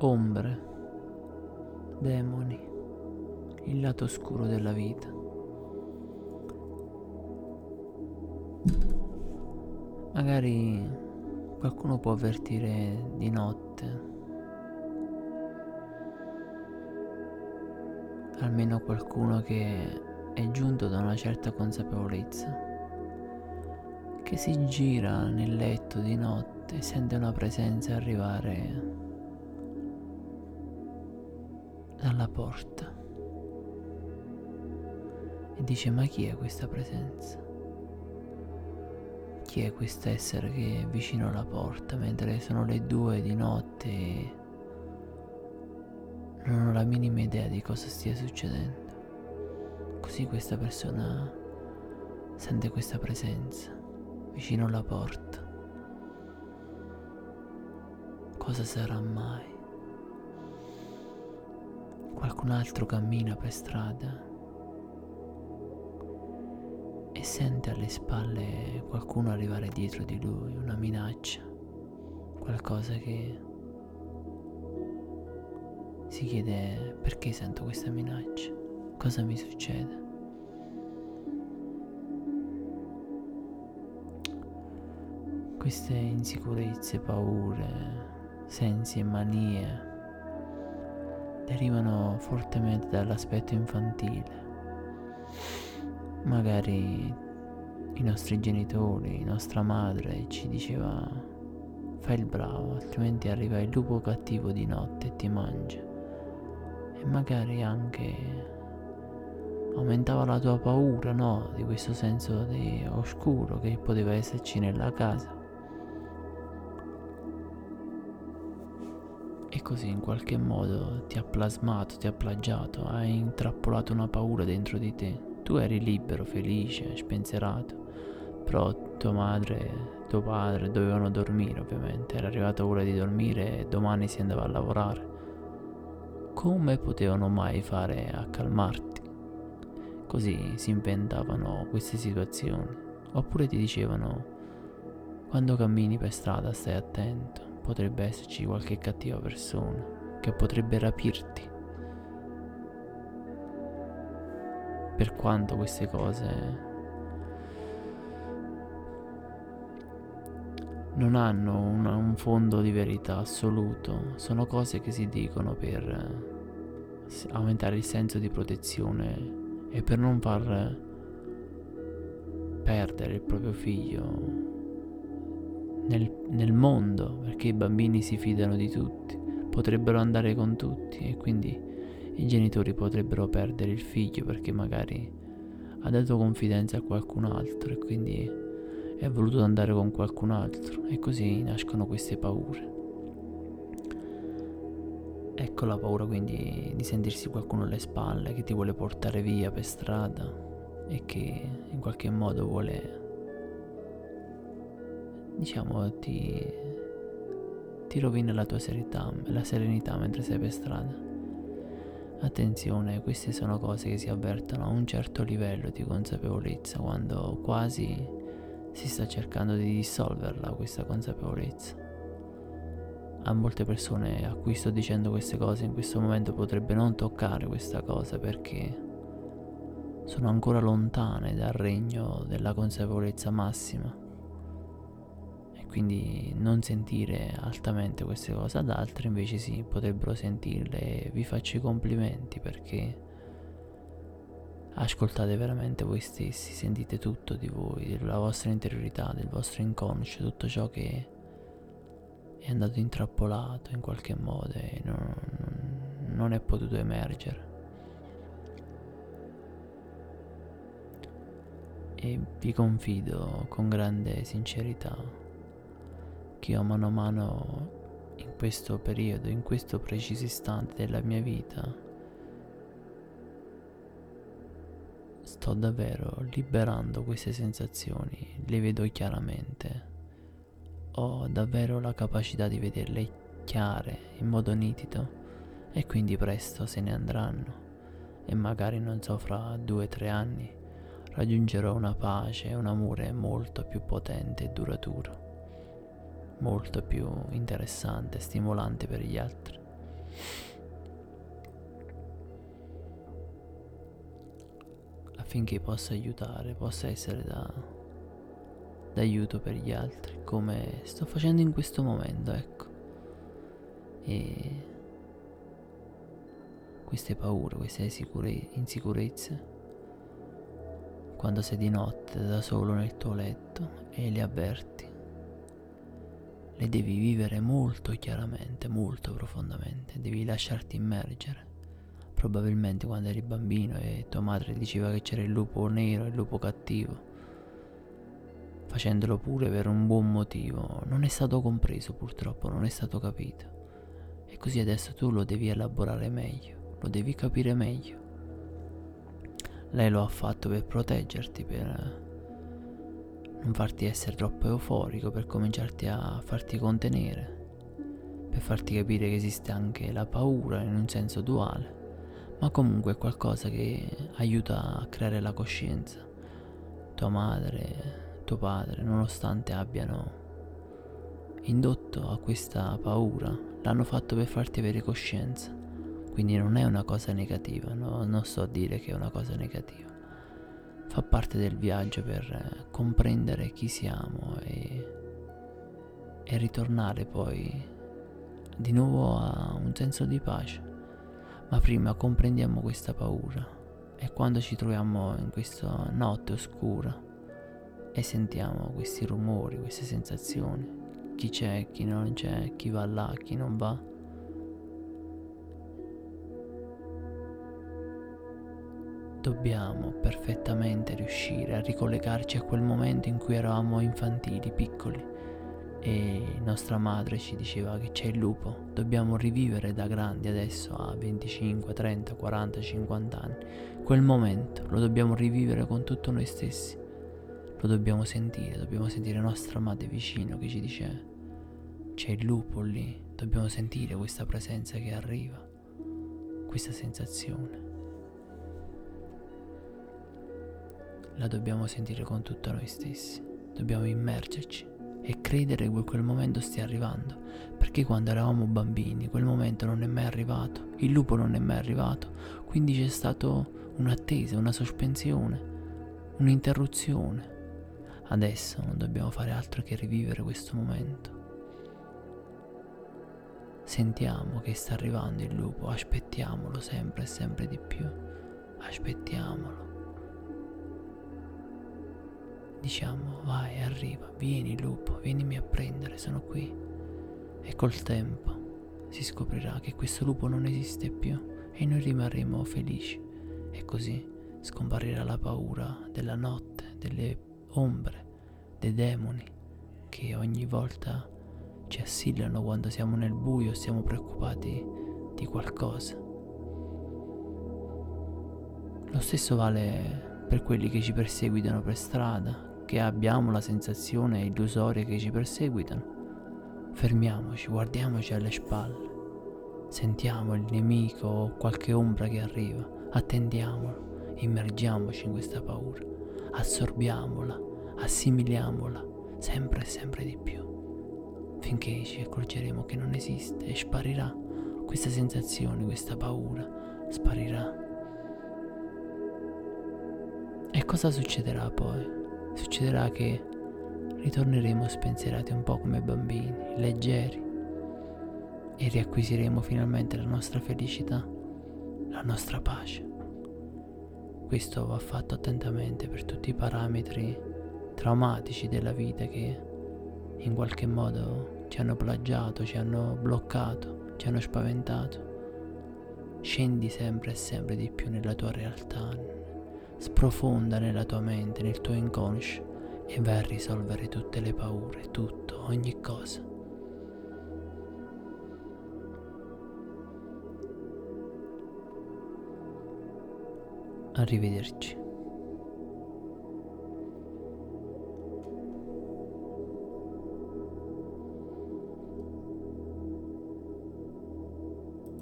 ombre, demoni, il lato oscuro della vita. Magari qualcuno può avvertire di notte, almeno qualcuno che è giunto da una certa consapevolezza, che si gira nel letto di notte e sente una presenza arrivare dalla porta e dice ma chi è questa presenza? Chi è questo essere che è vicino alla porta mentre sono le due di notte e non ho la minima idea di cosa stia succedendo? Così questa persona sente questa presenza vicino alla porta. Cosa sarà mai? Qualcun altro cammina per strada e sente alle spalle qualcuno arrivare dietro di lui, una minaccia, qualcosa che si chiede perché sento questa minaccia, cosa mi succede. Queste insicurezze, paure, sensi e manie derivano fortemente dall'aspetto infantile. Magari i nostri genitori, nostra madre ci diceva fai il bravo, altrimenti arriva il lupo cattivo di notte e ti mangia. E magari anche aumentava la tua paura, no? Di questo senso di oscuro che poteva esserci nella casa. E così in qualche modo ti ha plasmato, ti ha plagiato, hai intrappolato una paura dentro di te. Tu eri libero, felice, spensierato, però tua madre, tuo padre dovevano dormire ovviamente, era arrivata ora di dormire e domani si andava a lavorare. Come potevano mai fare a calmarti? Così si inventavano queste situazioni. Oppure ti dicevano, quando cammini per strada stai attento potrebbe esserci qualche cattiva persona che potrebbe rapirti. Per quanto queste cose non hanno un, un fondo di verità assoluto, sono cose che si dicono per aumentare il senso di protezione e per non far perdere il proprio figlio nel, nel mondo, perché i bambini si fidano di tutti, potrebbero andare con tutti e quindi i genitori potrebbero perdere il figlio perché magari ha dato confidenza a qualcun altro e quindi è voluto andare con qualcun altro e così nascono queste paure. Ecco la paura quindi di sentirsi qualcuno alle spalle che ti vuole portare via per strada e che in qualche modo vuole diciamo ti, ti rovina la tua serenità, la serenità mentre sei per strada. Attenzione, queste sono cose che si avvertono a un certo livello di consapevolezza quando quasi si sta cercando di dissolverla questa consapevolezza. A molte persone a cui sto dicendo queste cose in questo momento potrebbe non toccare questa cosa perché sono ancora lontane dal regno della consapevolezza massima quindi non sentire altamente queste cose ad altri invece sì potrebbero sentirle. E vi faccio i complimenti perché ascoltate veramente voi stessi sentite tutto di voi della vostra interiorità del vostro inconscio tutto ciò che è andato intrappolato in qualche modo e non, non è potuto emergere. E vi confido con grande sincerità che io mano a mano in questo periodo, in questo preciso istante della mia vita, sto davvero liberando queste sensazioni, le vedo chiaramente. Ho davvero la capacità di vederle chiare, in modo nitido, e quindi presto se ne andranno. E magari non so, fra due o tre anni raggiungerò una pace, un amore molto più potente e duraturo molto più interessante, stimolante per gli altri. affinché possa aiutare, possa essere da, d'aiuto per gli altri, come sto facendo in questo momento, ecco. E queste paure, queste sicure- insicurezze, quando sei di notte da solo nel tuo letto e le avverti, le devi vivere molto chiaramente, molto profondamente, devi lasciarti immergere. Probabilmente quando eri bambino e tua madre diceva che c'era il lupo nero e il lupo cattivo, facendolo pure per un buon motivo, non è stato compreso purtroppo, non è stato capito. E così adesso tu lo devi elaborare meglio, lo devi capire meglio. Lei lo ha fatto per proteggerti, per non farti essere troppo euforico, per cominciarti a farti contenere, per farti capire che esiste anche la paura in un senso duale, ma comunque è qualcosa che aiuta a creare la coscienza. Tua madre, tuo padre, nonostante abbiano indotto a questa paura, l'hanno fatto per farti avere coscienza. Quindi non è una cosa negativa, no? non so dire che è una cosa negativa fa parte del viaggio per comprendere chi siamo e, e ritornare poi di nuovo a un senso di pace. Ma prima comprendiamo questa paura e quando ci troviamo in questa notte oscura e sentiamo questi rumori, queste sensazioni, chi c'è, chi non c'è, chi va là, chi non va, dobbiamo perfettamente riuscire a ricollegarci a quel momento in cui eravamo infantili, piccoli e nostra madre ci diceva che c'è il lupo, dobbiamo rivivere da grandi adesso a 25, 30, 40, 50 anni. Quel momento lo dobbiamo rivivere con tutto noi stessi. Lo dobbiamo sentire, dobbiamo sentire nostra madre vicino che ci dice c'è il lupo lì, dobbiamo sentire questa presenza che arriva, questa sensazione. La dobbiamo sentire con tutto noi stessi. Dobbiamo immergerci e credere che quel momento stia arrivando. Perché quando eravamo bambini quel momento non è mai arrivato, il lupo non è mai arrivato, quindi c'è stata un'attesa, una sospensione, un'interruzione. Adesso non dobbiamo fare altro che rivivere questo momento. Sentiamo che sta arrivando il lupo, aspettiamolo sempre e sempre di più. Aspettiamolo. Diciamo, vai, arriva, vieni lupo, vienimi a prendere, sono qui. E col tempo si scoprirà che questo lupo non esiste più e noi rimarremo felici. E così scomparirà la paura della notte, delle ombre, dei demoni che ogni volta ci assillano quando siamo nel buio, siamo preoccupati di qualcosa. Lo stesso vale per quelli che ci perseguitano per strada, che abbiamo la sensazione illusoria che ci perseguitano, fermiamoci, guardiamoci alle spalle, sentiamo il nemico o qualche ombra che arriva, attendiamolo, immergiamoci in questa paura, assorbiamola, assimiliamola sempre e sempre di più, finché ci accorgeremo che non esiste e sparirà questa sensazione, questa paura, sparirà. E cosa succederà poi? Succederà che ritorneremo spensierati un po' come bambini, leggeri, e riacquisiremo finalmente la nostra felicità, la nostra pace. Questo va fatto attentamente per tutti i parametri traumatici della vita che in qualche modo ci hanno plagiato, ci hanno bloccato, ci hanno spaventato. Scendi sempre e sempre di più nella tua realtà, sprofonda nella tua mente, nel tuo inconscio e vai a risolvere tutte le paure, tutto, ogni cosa. Arrivederci.